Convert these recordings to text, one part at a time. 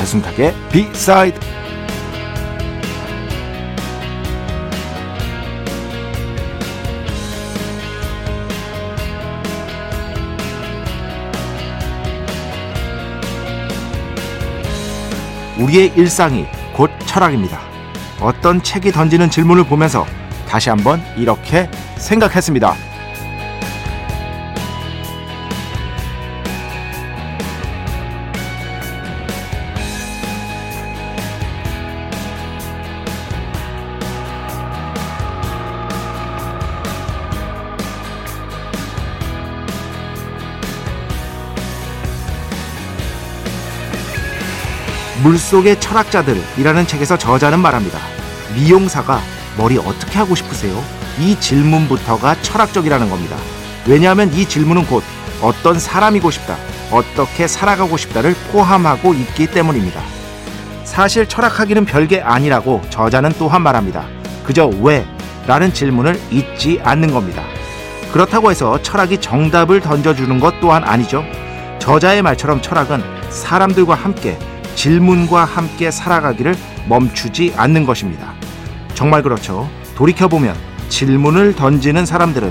배순탁의 비사이드 우리의 일상이 곧 철학입니다. 어떤 책이 던지는 질문을 보면서 다시 한번 이렇게 생각했습니다. 물속의 철학자들이라는 책에서 저자는 말합니다. 미용사가 머리 어떻게 하고 싶으세요? 이 질문부터가 철학적이라는 겁니다. 왜냐하면 이 질문은 곧 어떤 사람이고 싶다, 어떻게 살아가고 싶다를 포함하고 있기 때문입니다. 사실 철학하기는 별게 아니라고 저자는 또한 말합니다. 그저 왜? 라는 질문을 잊지 않는 겁니다. 그렇다고 해서 철학이 정답을 던져주는 것 또한 아니죠. 저자의 말처럼 철학은 사람들과 함께 질문과 함께 살아가기를 멈추지 않는 것입니다. 정말 그렇죠. 돌이켜보면 질문을 던지는 사람들은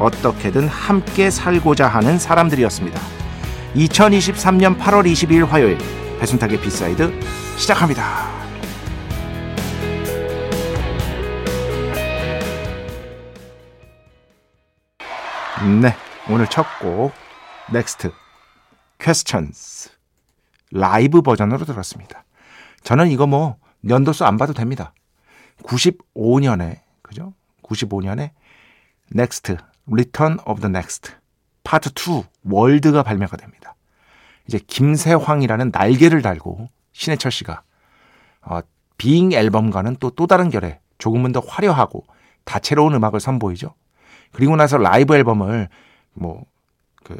어떻게든 함께 살고자 하는 사람들이었습니다. 2023년 8월 22일 화요일 배순탁의 B side 시작합니다. 네, 오늘 첫 곡 넥스트 Questions 라이브 버전으로 들었습니다. 저는 이거 뭐 연도수 안 봐도 됩니다. 95년에 그죠? 95년에 Next Return of the Next Part 2 World가 발매가 됩니다. 이제 김세황이라는 날개를 달고 신해철 씨가 어, Being 앨범과는 또또 다른 결의 조금은 더 화려하고 다채로운 음악을 선보이죠. 그리고 나서 라이브 앨범을 뭐 그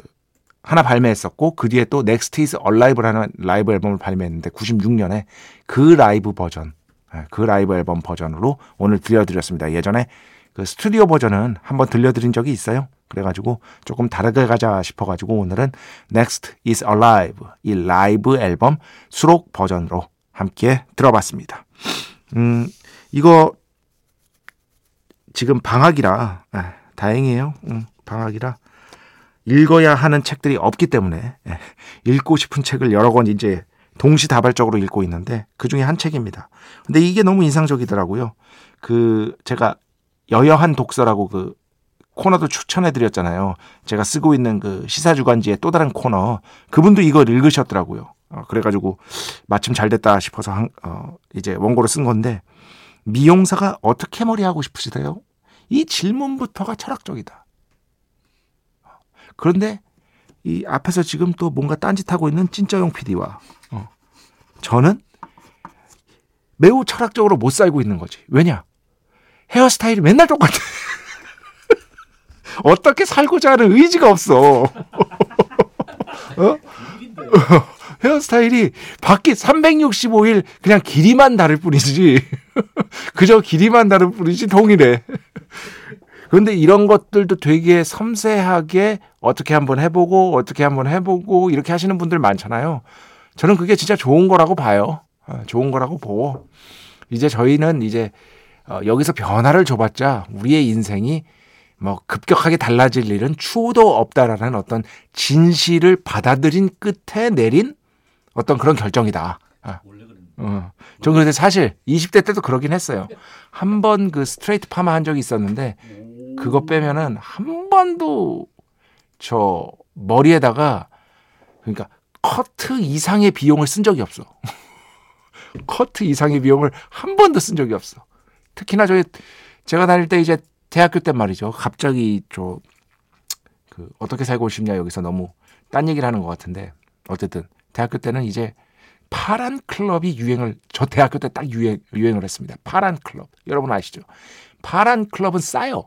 하나 발매했었고 그 뒤에 또 Next is Alive라는 라이브 앨범을 발매했는데 96년에 그 라이브 버전 예, 그 라이브 앨범 버전으로 오늘 들려드렸습니다. 예전에 그 스튜디오 버전은 한번 들려드린 적이 있어요. 그래가지고 조금 다르게 가자 싶어가지고 오늘은 Next is Alive 이 라이브 앨범 수록 버전으로 함께 들어봤습니다. 음, 이거 지금 방학이라 아, 다행이에요. 음, 방학이라 읽어야 하는 책들이 없기 때문에 예, 읽고 싶은 책을 여러 권 이제 동시다발적으로 읽고 있는데 그 중에 한 책입니다. 근데 이게 너무 인상적이더라고요. 그 제가 여여한 독서라고 그 코너도 추천해 드렸잖아요. 제가 쓰고 있는 그 시사 주간지의 또 다른 코너 그분도 이걸 읽으셨더라고요. 어, 그래가지고 마침 잘 됐다 싶어서 한, 어, 이제 원고를 쓴 건데 미용사가 어떻게 머리 하고 싶으시대요? 이 질문부터가 철학적이다. 그런데 이 앞에서 지금 또 뭔가 딴짓하고 있는 찐짜용 PD와 어, 저는 매우 철학적으로 못 살고 있는 거지. 왜냐? 헤어스타일이 맨날 똑같아. 어떻게 살고자 하는 의지가 없어. 어? 헤어스타일이 바뀌 365일 그냥 길이만 다를 뿐이지. 그저 길이만 다를 뿐이지 동일해. 그런데 이런 것들도 되게 섬세하게 어떻게 한번 해보고 어떻게 한번 해보고 이렇게 하시는 분들 많잖아요. 저는 그게 진짜 좋은 거라고 봐요. 어, 좋은 거라고 보고 이제 저희는 이제 어, 여기서 변화를 줘봤자 우리의 인생이 뭐 급격하게 달라질 일은 추호도 없다라는 어떤 진실을 받아들인 끝에 내린 어떤 그런 결정이다. 어. 어. 전 그런데 사실 20대 때도 그러긴 했어요. 한 번 그 스트레이트 파마 한 적이 있었는데 그거 빼면은 한 번도 저 머리에다가 그러니까 커트 이상의 비용을 쓴 적이 없어. 커트 이상의 비용을 한 번도 쓴 적이 없어. 특히나 저희 제가 다닐 때 이제 대학교 때 말이죠. 갑자기 저 그 어떻게 살고 싶냐 여기서 너무 딴 얘기를 하는 것 같은데 어쨌든 대학교 때는 이제 파란 클럽이 유행을 저 대학교 때 딱 유행 유행을 했습니다. 파란 클럽 여러분 아시죠? 파란 클럽은 싸요.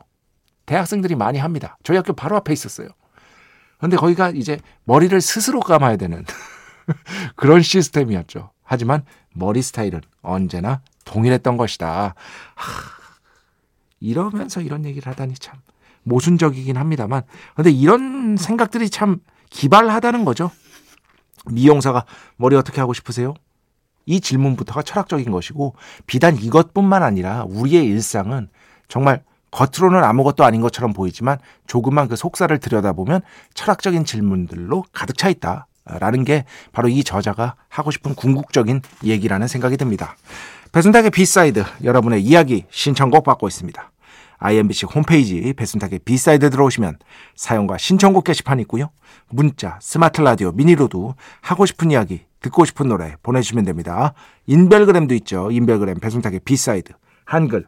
대학생들이 많이 합니다. 저희 학교 바로 앞에 있었어요. 근데 거기가 이제 머리를 스스로 감아야 되는 그런 시스템이었죠. 하지만 머리 스타일은 언제나 동일했던 것이다. 하, 이러면서 이런 얘기를 하다니 참 모순적이긴 합니다만 근데 이런 생각들이 참 기발하다는 거죠. 미용사가 머리 어떻게 하고 싶으세요? 이 질문부터가 철학적인 것이고 비단 이것뿐만 아니라 우리의 일상은 정말 겉으로는 아무것도 아닌 것처럼 보이지만 조금만 그 속살을 들여다보면 철학적인 질문들로 가득 차 있다. 라는 게 바로 이 저자가 하고 싶은 궁극적인 얘기라는 생각이 듭니다. 배순탁의 B side 여러분의 이야기 신청곡 받고 있습니다. IMBC 홈페이지 배순탁의 B side 들어오시면 사연과 신청곡 게시판 있고요. 문자, 스마트 라디오, 미니로도 하고 싶은 이야기, 듣고 싶은 노래 보내주시면 됩니다. 인별그램도 있죠. 인별그램 배순탁의 B side 한글,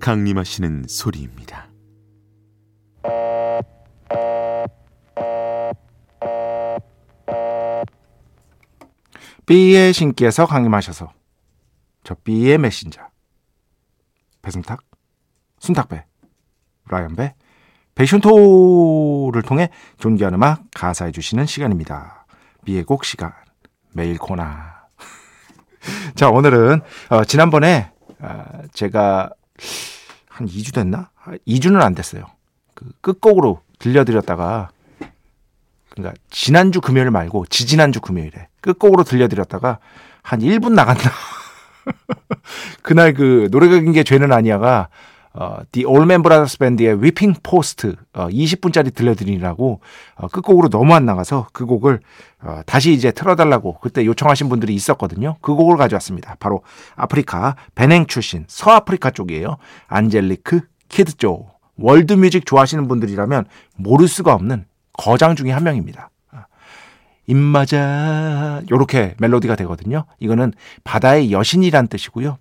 강림하시는 소리입니다. B의 신께서 강림하셔서 저 B의 메신저 배승탁, 순탁배, 라이언배, 배슌토를 통해 존귀한 음악 가사해 주시는 시간입니다. B의 곡 시간 매일 코나 자 오늘은 어, 지난번에 어, 제가 한 2주 됐나? 2주는 안 됐어요. 그 끝곡으로 들려드렸다가 그러니까 지난주 금요일 말고 지지난주 금요일에 끝곡으로 들려드렸다가 한 1분 나갔나? 그날 그 노래가 긴 게 죄는 아니야가 어, The Allman Brothers Band의 Whipping Post 어, 20분짜리 들려드리라고 어, 끝곡으로 너무 안 나가서 그 곡을 어, 다시 이제 틀어달라고 그때 요청하신 분들이 있었거든요. 그 곡을 가져왔습니다. 바로 아프리카 베냉 출신 서아프리카 쪽이에요. 안젤리크 키드조 World music 좋아하시는 분들이라면 모를 수가 없는 거장 중에 한 명입니다. 입맞아 요렇게 멜로디가 되거든요. 이거는 바다의 여신이란 뜻이고요.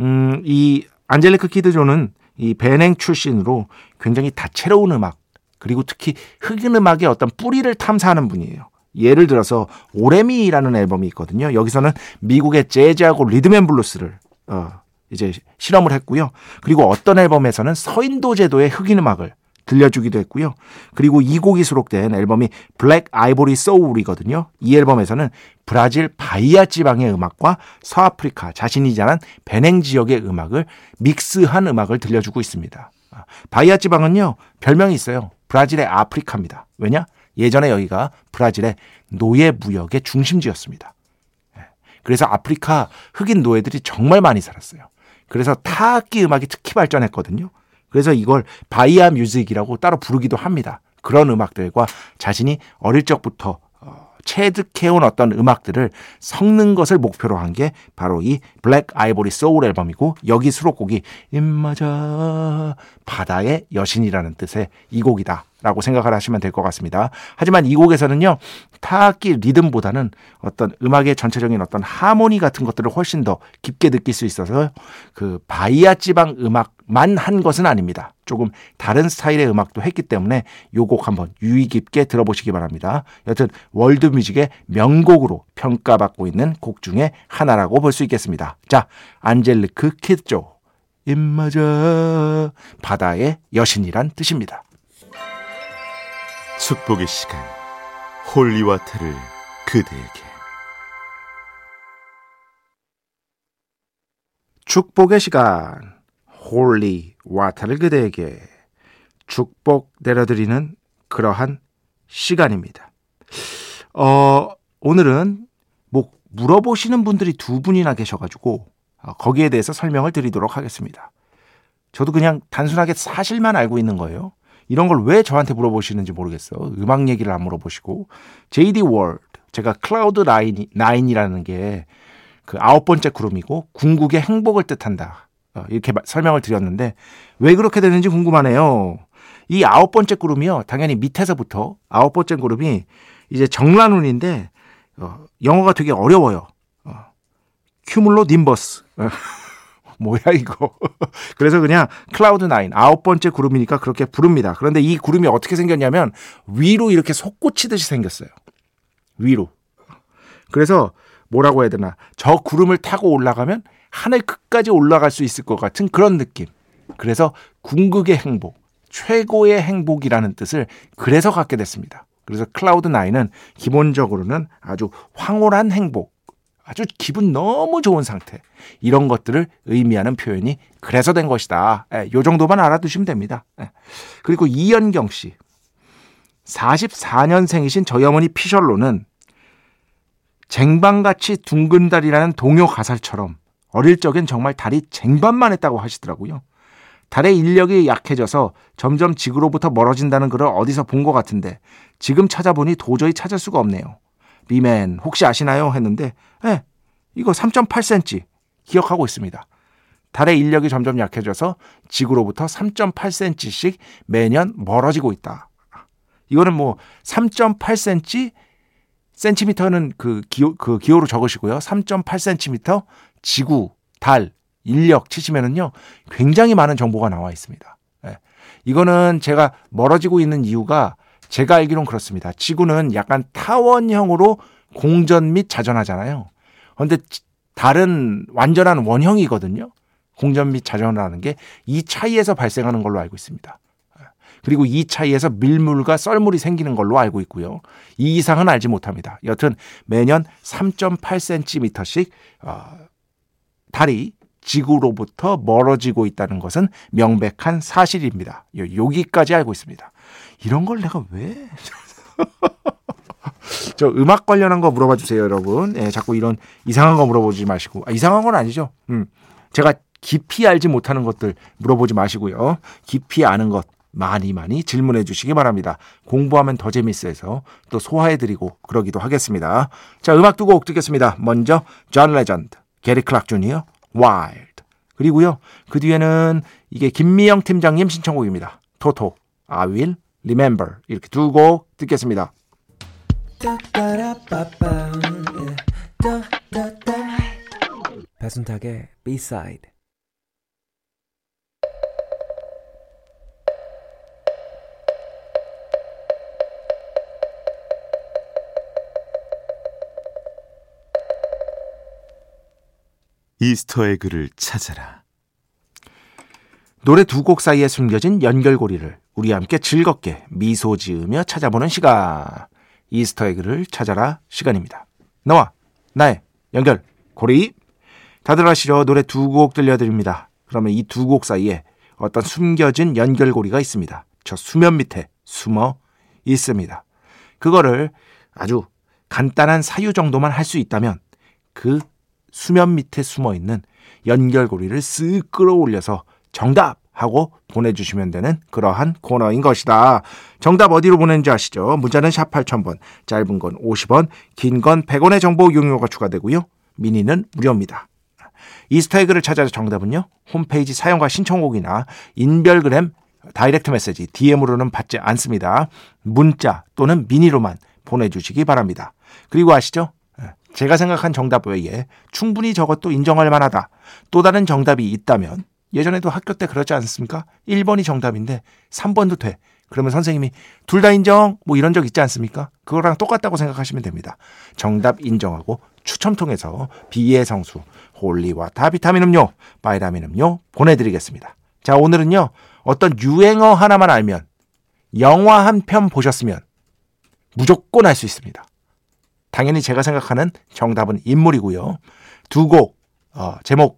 음, 이 안젤리크 키드조는 이 베냉 출신으로 굉장히 다채로운 음악 그리고 특히 흑인 음악의 어떤 뿌리를 탐사하는 분이에요. 예를 들어서 Oremi라는 앨범이 있거든요. 여기서는 미국의 재즈하고 리듬앤블루스를 어, 이제 실험을 했고요. 그리고 어떤 앨범에서는 서인도 제도의 흑인 음악을 들려주기도 했고요. 그리고 이 곡이 수록된 앨범이 Black Ivory Soul이거든요. 이 앨범에서는 브라질 바이아 지방의 음악과 서아프리카 자신이 자란 베냉 지역의 음악을 믹스한 음악을 들려주고 있습니다. 바이아 지방은요 별명이 있어요. 브라질의 아프리카입니다. 왜냐? 예전에 여기가 브라질의 노예 무역의 중심지였습니다. 예. 그래서 아프리카 흑인 노예들이 정말 많이 살았어요. 그래서 타악기 음악이 특히 발전했거든요. 그래서 이걸 바이아 music이라고 따로 부르기도 합니다. 그런 음악들과 자신이 어릴 적부터 어, 체득해온 어떤 음악들을 섞는 것을 목표로 한 게 바로 이 Black Ivory Soul 앨범이고 여기 수록곡이 입맞아 바다의 여신이라는 뜻의 이 곡이다. 라고 생각을 하시면 될 것 같습니다. 하지만 이 곡에서는요, 타악기 리듬보다는 어떤 음악의 전체적인 어떤 하모니 같은 것들을 훨씬 더 깊게 느낄 수 있어서 그 바이아 지방 음악만 한 것은 아닙니다. 조금 다른 스타일의 음악도 했기 때문에 요 곡 한번 유의 깊게 들어보시기 바랍니다. 여튼 월드 뮤직의 명곡으로 평가받고 있는 곡 중에 하나라고 볼 수 있겠습니다. 자, 안젤리크 키드조 이에만자 바다의 여신이란 뜻입니다. 축복의 시간 holy water를 그대에게 축복의 시간 holy water를 그대에게 축복 내려드리는 그러한 시간입니다. 어, 오늘은 뭐 물어보시는 분들이 두 분이나 계셔가지고 어, 거기에 대해서 설명을 드리도록 하겠습니다. 저도 그냥 단순하게 사실만 알고 있는 거예요. 이런 걸 왜 저한테 물어보시는지 모르겠어. 음악 얘기를 안 물어보시고 JD 월드 제가 cloud nine, nine이라는 게 그 아홉 번째 구름이고 궁극의 행복을 뜻한다. 어, 이렇게 설명을 드렸는데 왜 그렇게 되는지 궁금하네요. 이 아홉 번째 구름이요. 당연히 밑에서부터 아홉 번째 구름이 이제 적란운인데 어, 영어가 되게 어려워요. 어, 큐물로 님버스. 뭐야 이거. 그래서 그냥 클라우드 나인 아홉 번째 그룹이니까 그렇게 부릅니다. 그런데 이 그룹이 어떻게 생겼냐면 위로 이렇게 솟구치듯이 생겼어요. 위로. 그래서 뭐라고 해야 되나 저 구름을 타고 올라가면 하늘 끝까지 올라갈 수 있을 것 같은 그런 느낌. 그래서 궁극의 행복, 최고의 행복이라는 뜻을 그래서 갖게 됐습니다. 그래서 클라우드 나인은 기본적으로는 아주 황홀한 행복, 아주 기분 너무 좋은 상태 이런 것들을 의미하는 표현이 그래서 된 것이다. 예, 요 정도만 알아두시면 됩니다. 예. 그리고 이연경 씨 44년생이신 저희 어머니 피셜로는 쟁반같이 둥근 달이라는 동요 가사처럼 어릴 적엔 정말 달이 쟁반만 했다고 하시더라고요. 달의 인력이 약해져서 점점 지구로부터 멀어진다는 글을 어디서 본 것 같은데 지금 찾아보니 도저히 찾을 수가 없네요. 비맨 혹시 아시나요? 했는데 네, 이거 3.8cm 기억하고 있습니다. 달의 인력이 점점 약해져서 지구로부터 3.8cm씩 매년 멀어지고 있다. 이거는 뭐 3.8cm 센티미터는 그 기호, 그 기호로 적으시고요. 3.8cm 지구, 달, 인력 치시면은요. 굉장히 많은 정보가 나와 있습니다. 네. 이거는 제가 멀어지고 있는 이유가 제가 알기론 그렇습니다. 지구는 약간 타원형으로 공전 및 자전하잖아요. 그런데 달은 완전한 원형이거든요. 공전 및 자전하는 게 이 차이에서 발생하는 걸로 알고 있습니다. 그리고 이 차이에서 밀물과 썰물이 생기는 걸로 알고 있고요. 이 이상은 알지 못합니다. 여튼 매년 3.8cm씩 어, 달이 지구로부터 멀어지고 있다는 것은 명백한 사실입니다. 여기까지 알고 있습니다. 이런 걸 내가 왜? 저 음악 관련한 거 물어봐 주세요, 여러분. 예, 자꾸 이런 이상한 거 물어보지 마시고. 아, 이상한 건 아니죠. 음. 제가 깊이 알지 못하는 것들 물어보지 마시고요. 깊이 아는 것 많이 많이 질문해 주시기 바랍니다. 공부하면 더 재밌어서 또 소화해 드리고 그러기도 하겠습니다. 자, 음악 두 곡 듣겠습니다. 먼저 존 레전드, 게리 클락 주니어, Wild. 그리고요. 그 뒤에는 이게 김미영 팀장님 신청곡입니다. 토토, I will remember. 이렇게 두 곡 듣겠습니다. 배순탁의 B-side Easter egg를 찾아라. 노래 두 곡 사이에 숨겨진 연결고리를 우리 함께 즐겁게 미소 지으며 찾아보는 시간. Easter egg를 찾아라 시간입니다. 너와 나의 연결 고리. 다들 아시죠? 노래 두 곡 들려드립니다. 그러면 이 두 곡 사이에 어떤 숨겨진 연결고리가 있습니다. 저 수면 밑에 숨어 있습니다. 그거를 아주 간단한 사유 정도만 할 수 있다면 그 수면 밑에 숨어 있는 연결고리를 쓱 끌어올려서 정답! 하고 보내주시면 되는 그러한 코너인 것이다. 정답 어디로 보내는지 아시죠? 문자는 샵 8000번, 짧은 건 50원, 긴 건 100원의 정보 이용료가 추가되고요. 미니는 무료입니다. Easter egg를 찾아서 정답은요. 홈페이지 사연과 신청곡이나 인별그램 direct message DM으로는 받지 않습니다. 문자 또는 미니로만 보내주시기 바랍니다. 그리고 아시죠? 제가 생각한 정답 외에 충분히 저것도 인정할 만하다. 또 다른 정답이 있다면 예전에도 학교 때 그렇지 않습니까? 1번이 정답인데 3번도 돼. 그러면 선생님이 둘 다 인정 뭐 이런 적 있지 않습니까? 그거랑 똑같다고 생각하시면 됩니다. 정답 인정하고 추첨 통해서 B의 성수 holy water 비타민 음료, 바이라민 음료 보내드리겠습니다. 자, 오늘은요, 어떤 유행어 하나만 알면, 영화 한 편 보셨으면, 무조건 알 수 있습니다. 당연히 제가 생각하는 정답은 인물이고요. 두 곡, 어, 제목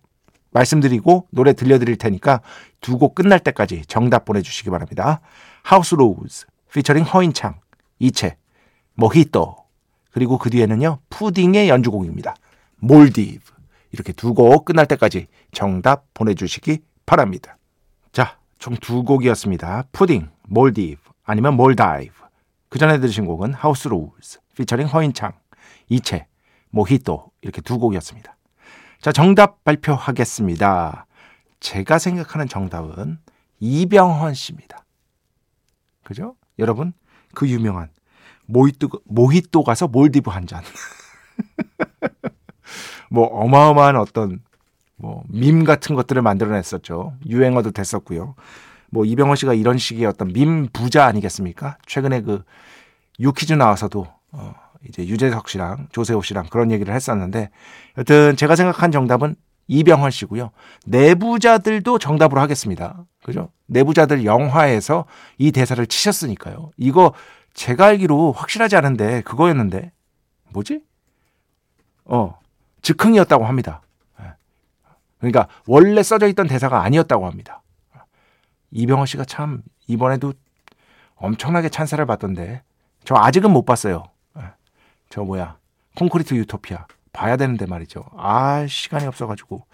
말씀드리고 노래 들려드릴 테니까 두 곡 끝날 때까지 정답 보내주시기 바랍니다. 하우스 로우즈, 피처링 허인창, 이채, 모히또, 그리고 그 뒤에는요, 푸딩의 연주곡입니다. 몰디브. 이렇게 두 곡 끝날 때까지 정답 보내주시기 바랍니다. 자, 총 두 곡이었습니다. 푸딩, 몰디브, 아니면 몰다이브. 그 전에 들으신 곡은 하우스 로우즈, 피처링 허인창, 이채, 모히또 이렇게 두 곡이었습니다. 자, 정답 발표하겠습니다. 제가 생각하는 정답은 이병헌 씨입니다. 그죠? 여러분, 그 유명한 모히또, 모히또 가서 몰디브 한 잔. 뭐 어마어마한 어떤 뭐 밈 같은 것들을 만들어냈었죠. 유행어도 됐었고요. 뭐 이병헌 씨가 이런 식의 어떤 밈 부자 아니겠습니까? 최근에 그 유퀴즈 나와서도 어 이제 유재석 씨랑 조세호 씨랑 그런 얘기를 했었는데 여튼 제가 생각한 정답은 이병헌 씨고요. 내부자들도 정답으로 하겠습니다. 그죠? 내부자들 영화에서 이 대사를 치셨으니까요. 이거 제가 알기로 확실하지 않은데 그거였는데 뭐지? 어 즉흥이었다고 합니다. 예. 그러니까 원래 써져 있던 대사가 아니었다고 합니다. 이병헌 씨가 참 이번에도 엄청나게 찬사를 받던데 저 아직은 못 봤어요. 예. 저 뭐야 콘크리트 유토피아 봐야 되는데 말이죠. 아 시간이 없어가지고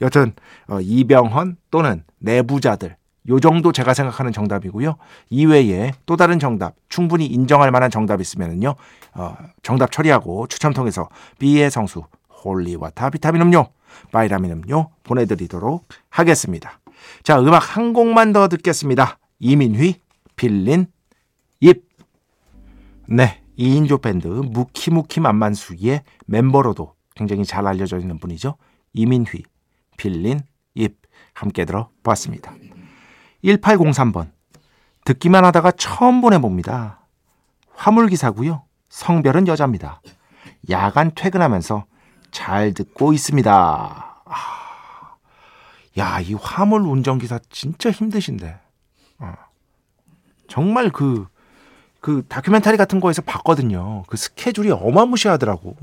여튼 어, 이병헌 또는 내부자들 요 정도 제가 생각하는 정답이고요. 이외에 또 다른 정답, 충분히 인정할 만한 정답 있으면은요, 어, 정답 처리하고 추첨 통해서 B의 성수, holy water 비타민 음료, 바이라민 음료 보내드리도록 하겠습니다. 자, 음악 한 곡만 더 듣겠습니다. 이민휘, 빌린, 입. 네, 2인조 밴드 무키무키 만만수의 멤버로도 굉장히 잘 알려져 있는 분이죠. 이민휘, 빌린, 입 함께 들어봤습니다. 1803번. 듣기만 하다가 처음 보내봅니다. 화물기사고요. 성별은 여자입니다. 야간 퇴근하면서 잘 듣고 있습니다. 아, 야, 이 화물 운전기사 진짜 힘드신데. 어. 정말 그, 그 다큐멘터리 같은 거에서 봤거든요. 그 스케줄이 어마무시하더라고.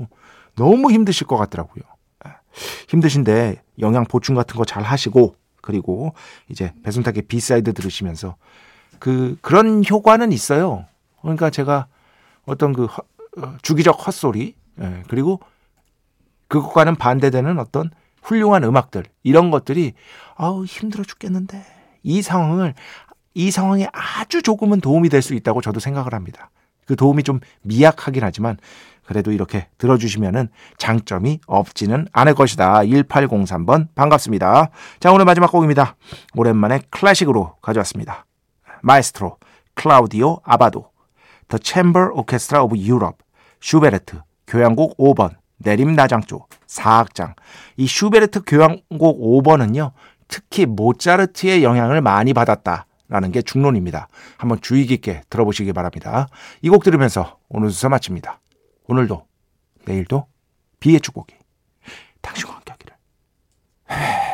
너무 힘드실 것 같더라고요. 예. 힘드신데 영양 보충 같은 거 잘 하시고 그리고 이제 배순탁의 B-side 들으시면서 그 그런 효과는 있어요. 그러니까 제가 어떤 그 허, 어, 주기적 헛소리 예, 그리고 그것과는 반대되는 어떤 훌륭한 음악들 이런 것들이 아우 힘들어 죽겠는데 이 상황을 이 상황에 아주 조금은 도움이 될 수 있다고 저도 생각을 합니다. 그 도움이 좀 미약하긴 하지만 그래도 이렇게 들어주시면은 장점이 없지는 않을 것이다. 1803번 반갑습니다. 자, 오늘 마지막 곡입니다. 오랜만에 클래식으로 가져왔습니다. 마에스트로 클라우디오 아바도 The Chamber Orchestra of Europe 슈베르트 교향곡 5번 내림나장조 4악장 이 슈베르트 교향곡 5번은요 특히 모차르트의 영향을 많이 받았다 라는 게 중론입니다. 한번 주의 깊게 들어보시기 바랍니다. 이 곡 들으면서 오늘 수사 마칩니다. 오늘도 내일도 비의 축복이 당신과 함께 하기를.